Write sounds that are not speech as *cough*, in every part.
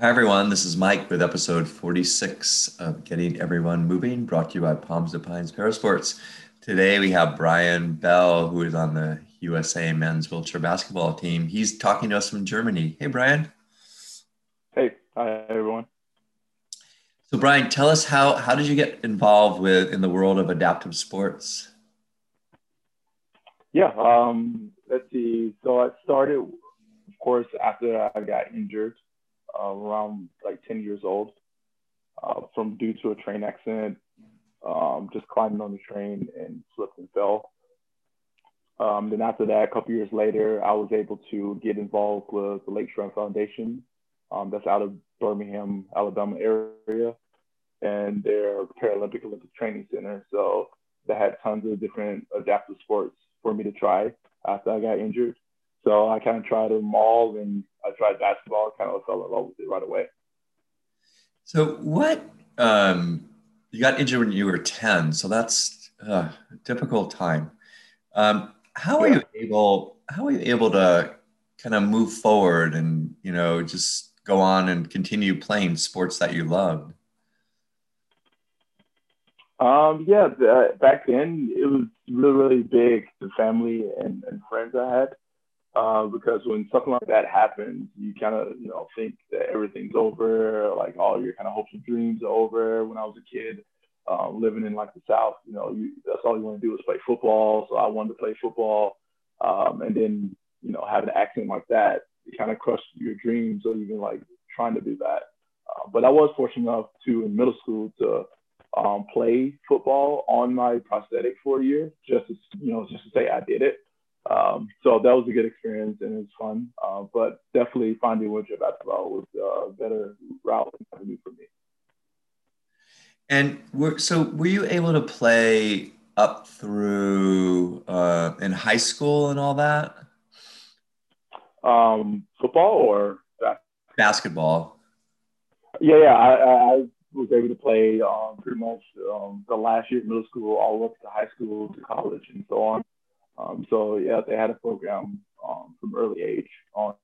Hi, everyone. This is Mike with episode 46 of Getting Everyone Moving, brought to you by Palms to Pines Parasports. Today we have Brian Bell, who is on the USA men's wheelchair basketball team. He's talking to us from Germany. Hey, Brian. Hey, hi, everyone. So, Brian, tell us how how did you get involved with in the world of adaptive sports? Yeah, um, let's see. So I started, of course, after I got injured uh, around like 10 years old uh, from due to a train accident, um, just climbing on the train and slipped and fell. Um, then after that, a couple years later, I was able to get involved with the Lake Foundation. Um, that's out of Birmingham, Alabama area, and their Paralympic Olympic Training Center. So they had tons of different adaptive sports for me to try after I got injured. So I kind of tried them all, and I tried basketball. Kind of fell in love with it right away. So what? Um, you got injured when you were ten, so that's uh, a difficult time. Um, how are you able? How are you able to kind of move forward and you know just go on and continue playing sports that you loved? Um, yeah, the, back then it was really, really big. The family and, and friends I had uh, because when something like that happens, you kind of you know think that everything's over, like all your kind of hopes and dreams are over. When I was a kid, um, living in like the South, you know, you, that's all you want to do is play football. So I wanted to play football, um, and then you know having an accident like that, it kind of crushed your dreams or even like trying to do that. Uh, but I was fortunate enough to in middle school to um, play football on my prosthetic for a year, just to, you know, just to say I did it. Um, so that was a good experience and it was fun. Uh, but definitely finding wheelchair basketball was a better route and avenue for me. And were, so, were you able to play up through uh, in high school and all that? Um, football or basketball? basketball. Yeah, yeah. I, I was able to play um, pretty much um, the last year of middle school, all the way up to high school, to college, and so on. Um, so yeah, they had a program um, from early age on.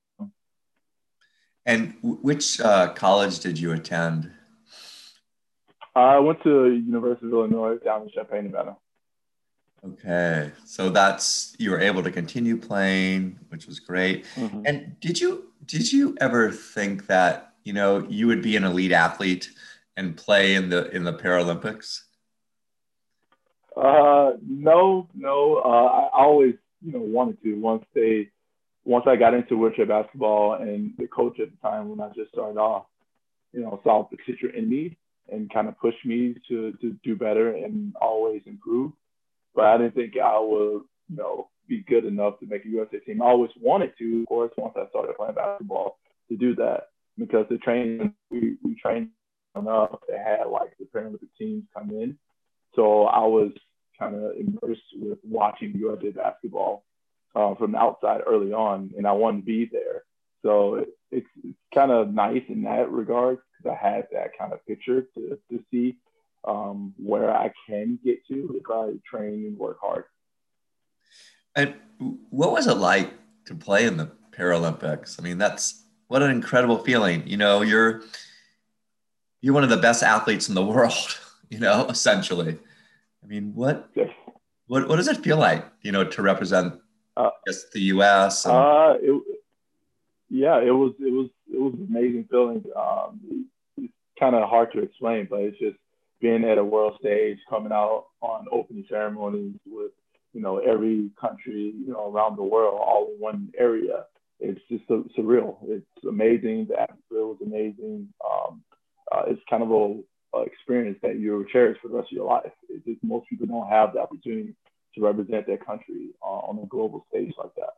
And which uh, college did you attend? I went to University of Illinois down in Champaign, Nevada. Okay, so that's you were able to continue playing, which was great. Mm-hmm. And did you did you ever think that you know you would be an elite athlete and play in the in the Paralympics? Uh, no, no. Uh, I always, you know, wanted to. Once they, once I got into wheelchair basketball, and the coach at the time when I just started off, you know, saw the potential in me and kind of pushed me to to do better and always improve. But I didn't think I would, you know, be good enough to make a USA team. I always wanted to, of course, once I started playing basketball, to do that because the training we we trained enough. They had like the Paralympic teams come in so I was kind of immersed with watching USA basketball uh, from the outside early on, and I wanted to be there. So it, it's, it's kind of nice in that regard because I had that kind of picture to, to see um, where I can get to if I train and work hard. And what was it like to play in the Paralympics? I mean, that's what an incredible feeling. You know, you're you're one of the best athletes in the *laughs* world you know, *laughs* essentially. I mean, what what what does it feel like, you know, to represent uh, just the U.S. And- uh, it, yeah, it was it was it was an amazing feeling. Um, it's kind of hard to explain, but it's just being at a world stage, coming out on opening ceremonies with you know every country you know around the world all in one area. It's just so surreal. It's amazing. The atmosphere was amazing. Um, uh, it's kind of a uh, experience that you'll cherish for the rest of your life. Just, most people don't have the opportunity to represent their country uh, on a global stage like that.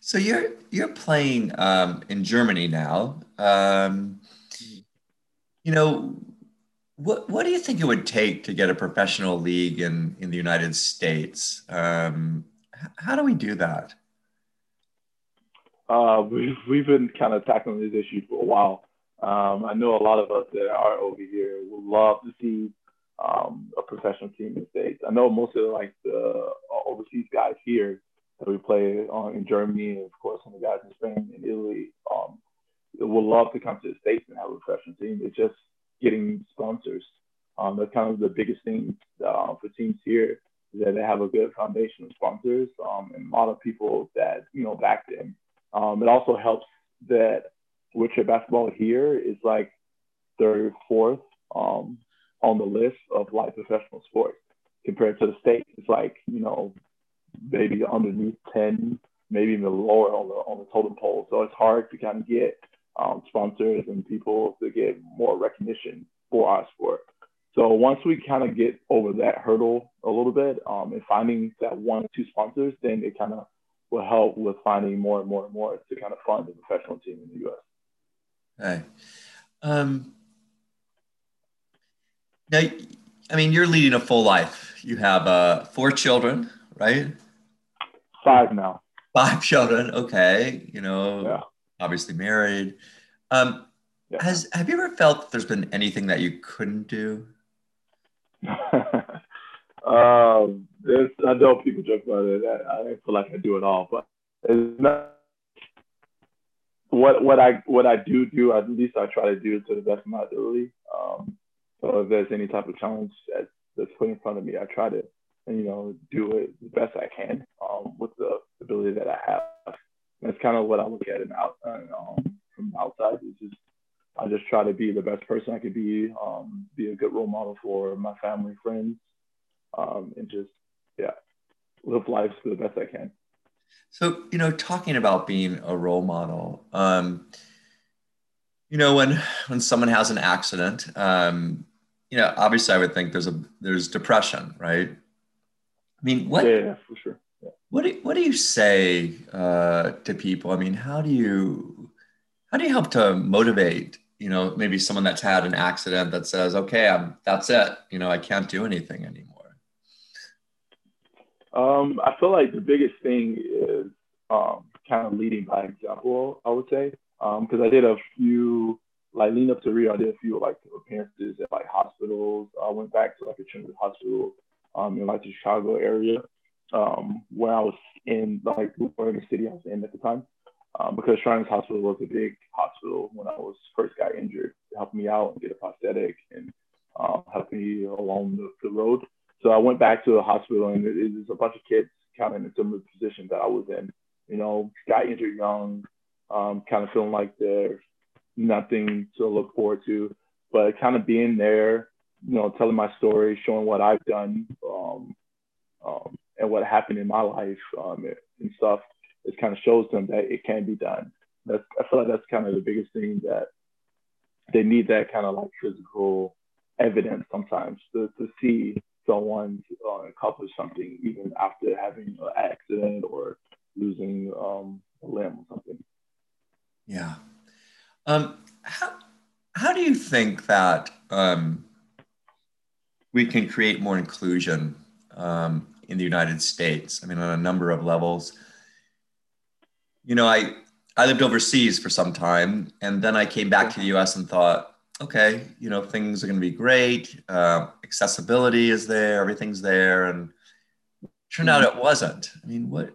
So you're you're playing um, in Germany now. Um, you know, what what do you think it would take to get a professional league in in the United States? Um, how do we do that? Uh, we've we've been kind of tackling this issue for a while. Um, I know a lot of us that are over here would love to see um, a professional team in the States. I know most of like the uh, overseas guys here that we play on in Germany, and of course, some of the guys in Spain and Italy, um, would love to come to the states and have a professional team. It's just getting sponsors. Um, that's kind of the biggest thing uh, for teams here is that they have a good foundation of sponsors um, and a lot of people that you know back them. Um, it also helps that wheelchair basketball here is like third, fourth um, on the list of like professional sports compared to the states. It's like you know maybe underneath ten, maybe even lower on the on the totem pole. So it's hard to kind of get um, sponsors and people to get more recognition for our sport. So once we kind of get over that hurdle a little bit um, and finding that one or two sponsors, then it kind of will help with finding more and more and more to kind of fund the professional team in the U.S. Hey, um, now, I mean, you're leading a full life. You have uh, four children, right? Five now. Five children. Okay, you know, yeah. obviously married. Um, yeah. Has have you ever felt there's been anything that you couldn't do? *laughs* um, I know people joke about it. I, I feel like I do it all, but it's not what what I what I do do. At least I try to do to the best of my ability. Um, so if there's any type of challenge that, that's put in front of me, I try to you know do it the best I can um, with the ability that I have. That's kind of what I look at it out um, from outside. It's just I just try to be the best person I could be, um, be a good role model for my family, friends, um, and just yeah, live life to the best I can. So you know, talking about being a role model, um, you know, when when someone has an accident, um, you know, obviously, I would think there's a there's depression, right? I mean, what? Yeah, yeah for sure. Yeah. What do, what do you say uh, to people? I mean, how do you how do you help to motivate you know maybe someone that's had an accident that says okay i'm that's it you know i can't do anything anymore um, i feel like the biggest thing is um, kind of leading by example i would say because um, i did a few like lean up to rio i did a few like appearances at like hospitals i went back to like a children's hospital um, in like the chicago area um, where i was in like whatever city i was in at the time um, because Shriners Hospital was a big hospital when I was first got injured. Helped me out and get a prosthetic and helped me along the, the, road. So I went back to the hospital and it, was a bunch of kids kind of in a similar position that I was in. You know, got injured young, um, kind of feeling like there's nothing to look forward to, but kind of being there, you know, telling my story, showing what I've done um, um, and what happened in my life um, and stuff it kind of shows them that it can be done. That's I feel like that's kind of the biggest thing that they need that kind of like physical evidence sometimes to, to see someone uh, accomplish something even after having an accident or losing um, a limb or something. Yeah. Um, how, how do you think that um, we can create more inclusion um, in the United States? I mean, on a number of levels you know, I I lived overseas for some time, and then I came back to the U.S. and thought, okay, you know, things are going to be great. Uh, accessibility is there, everything's there, and turned out it wasn't. I mean, what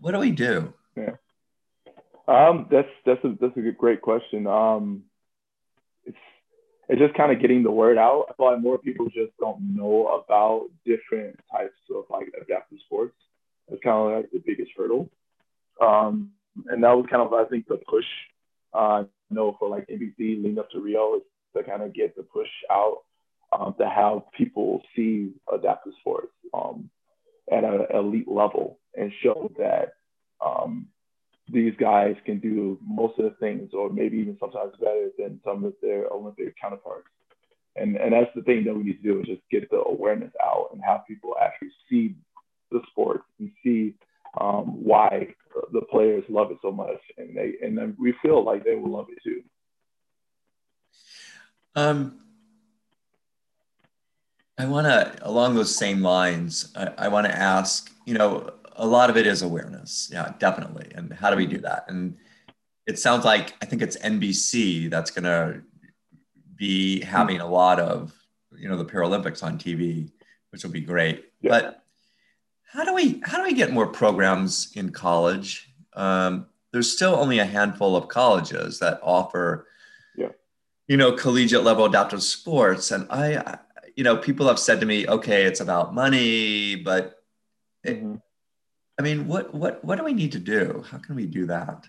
what do we do? Yeah, um, that's that's a that's a great question. Um, it's it's just kind of getting the word out. I feel like more people just don't know about different types of like adaptive sports. It's kind of like the biggest hurdle. Um, and that was kind of, I think, the push, uh, know, for like NBC leading up to Rio is to kind of get the push out um, to have people see adaptive sports um, at an elite level and show that um, these guys can do most of the things, or maybe even sometimes better than some of their Olympic counterparts. And, and that's the thing that we need to do is just get the awareness out and have people actually see the sport and see um, why the players love it so much, and they and then we feel like they will love it too. Um, I want to, along those same lines, I, I want to ask. You know, a lot of it is awareness. Yeah, definitely. And how do we do that? And it sounds like I think it's NBC that's going to be having a lot of you know the Paralympics on TV, which will be great. Yeah. But how do we how do we get more programs in college? Um, there's still only a handful of colleges that offer, yeah. you know, collegiate level adaptive sports. And I, you know, people have said to me, okay, it's about money, but it, mm-hmm. I mean, what, what, what do we need to do? How can we do that?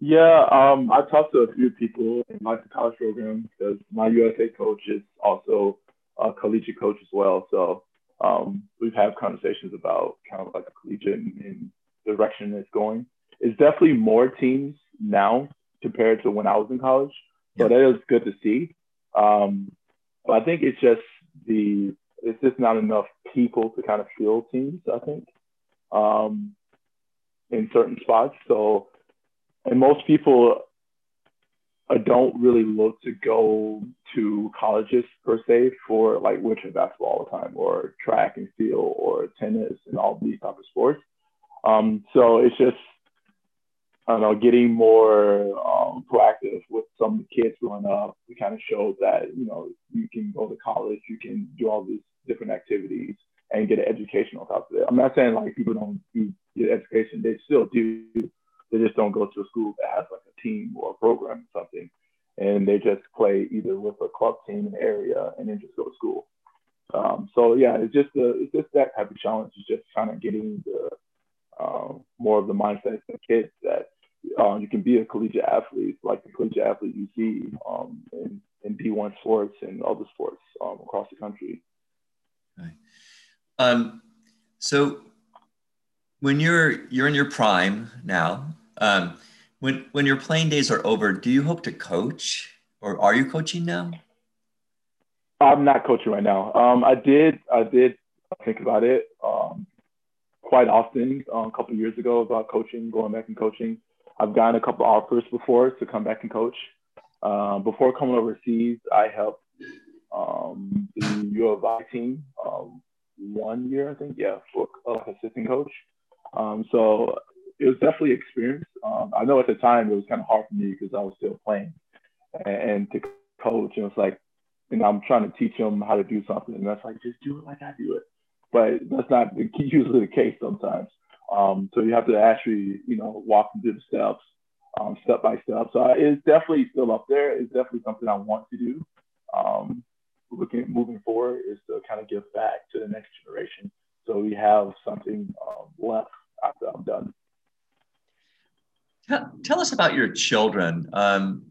Yeah, um, I talked to a few people in my college program because my USA coach is also a collegiate coach as well. So um, we've had conversations about kind of like a collegiate and, direction it's going. It's definitely more teams now compared to when I was in college. So yeah. that is good to see. Um, but I think it's just the it's just not enough people to kind of field teams. I think um, in certain spots. So and most people don't really look to go to colleges per se for like wheelchair basketball all the time or track and field or tennis and all these type of sports. Um, so it's just I don't know, getting more um, proactive with some of the kids growing up. We kind of showed that you know you can go to college, you can do all these different activities and get an education on top of it. I'm not saying like people don't do education; they still do. They just don't go to a school that has like a team or a program or something. And they just play either with a club team in the area and then just go to school. Um, so yeah, it's just a, it's just that type of challenge. It's just kind of getting the uh, more of the mindset of the kids that um, you can be a collegiate athlete, like the collegiate athlete you see um, in, in D1 sports and other sports um, across the country. Okay. Um, so when you're you're in your prime now, um, when when your playing days are over, do you hope to coach, or are you coaching now? I'm not coaching right now. Um, I did I did think about it um, quite often um, a couple years ago about coaching, going back and coaching. I've gotten a couple offers before to come back and coach. Um, before coming overseas, I helped um, the U of I team um, one year, I think, yeah, for uh, assistant coach. Um, so it was definitely experience. Um, I know at the time it was kind of hard for me because I was still playing, and, and to coach, it was like, and I'm trying to teach them how to do something, and that's like just do it like I do it, but that's not *laughs* usually the case sometimes. Um, so you have to actually, you know, walk them through the steps, um, step by step. So it's definitely still up there. It's definitely something I want to do. Um, looking moving forward is to kind of give back to the next generation, so we have something um, left after I'm done. Tell, tell us about your children. Um,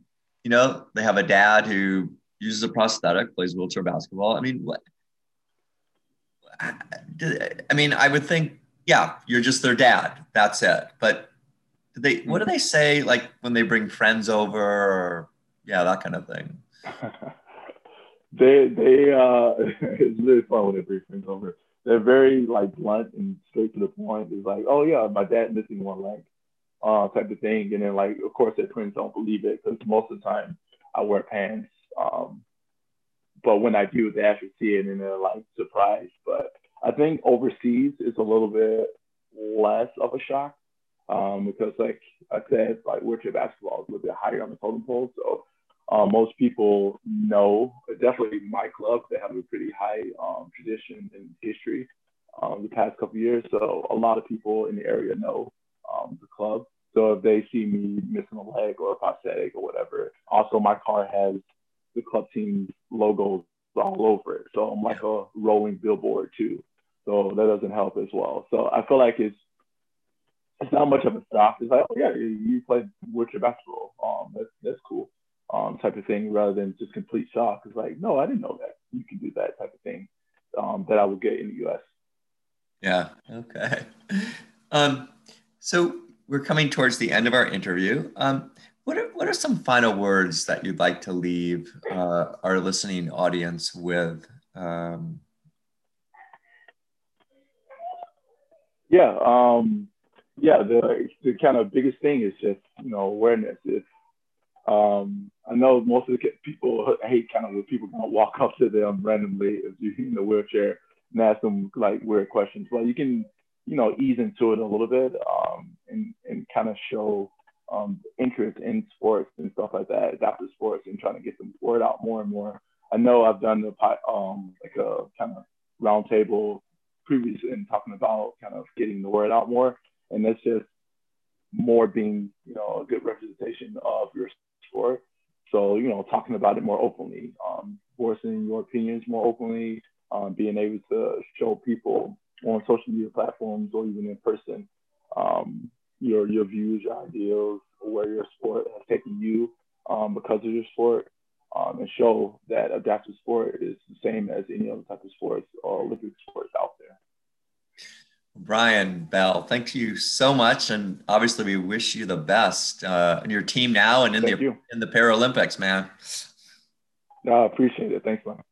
you know, they have a dad who uses a prosthetic, plays wheelchair basketball. I mean, what? I mean, I would think, yeah, you're just their dad. That's it. But they, what do they say, like when they bring friends over, or yeah, that kind of thing? *laughs* they, they, uh, *laughs* it's really fun when they bring friends over. They're very like blunt and straight to the point. It's like, oh yeah, my dad missing one leg uh, type of thing. And then like, of course, their twins don't believe it because most of the time I wear pants. Um, but when I do, they actually see it and they're like surprised. But I think overseas is a little bit less of a shock um, because, like I said, like wheelchair basketball is a little bit higher on the totem pole. So uh, most people know, definitely my club, they have a pretty high um, tradition and history um, the past couple years. So a lot of people in the area know um, the club. So if they see me missing a leg or a prosthetic or whatever, also my car has the club team logos all over it. So I'm like a rolling billboard too. So that doesn't help as well. So I feel like it's it's not much of a stop. It's like, oh yeah, you play wheelchair basketball. Um, that's that's cool. Um, type of thing rather than just complete shock. It's like, no, I didn't know that you can do that type of thing. Um, that I would get in the U.S. Yeah. Okay. *laughs* Um, so we're coming towards the end of our interview. Um, what are, what are some final words that you'd like to leave uh, our listening audience with? Um, yeah, um, yeah. The the kind of biggest thing is just you know awareness. If um, I know most of the people hate kind of when people walk up to them randomly if you in the wheelchair and ask them like weird questions. But you can you know, ease into it a little bit um, and, and kind of show um, interest in sports and stuff like that, adaptive sports, and trying to get the word out more and more. I know I've done the um, like a kind of roundtable previously and talking about kind of getting the word out more, and that's just more being, you know, a good representation of your sport. So, you know, talking about it more openly, um, voicing your opinions more openly, um, being able to show people on social media platforms or even in person um, your your views, your ideals, where your sport has taken you um, because of your sport, um, and show that adaptive sport is the same as any other type of sports or Olympic sports out there. Brian Bell, thank you so much, and obviously we wish you the best uh, in your team now and in thank the you. in the Paralympics, man. No, I appreciate it. Thanks, man.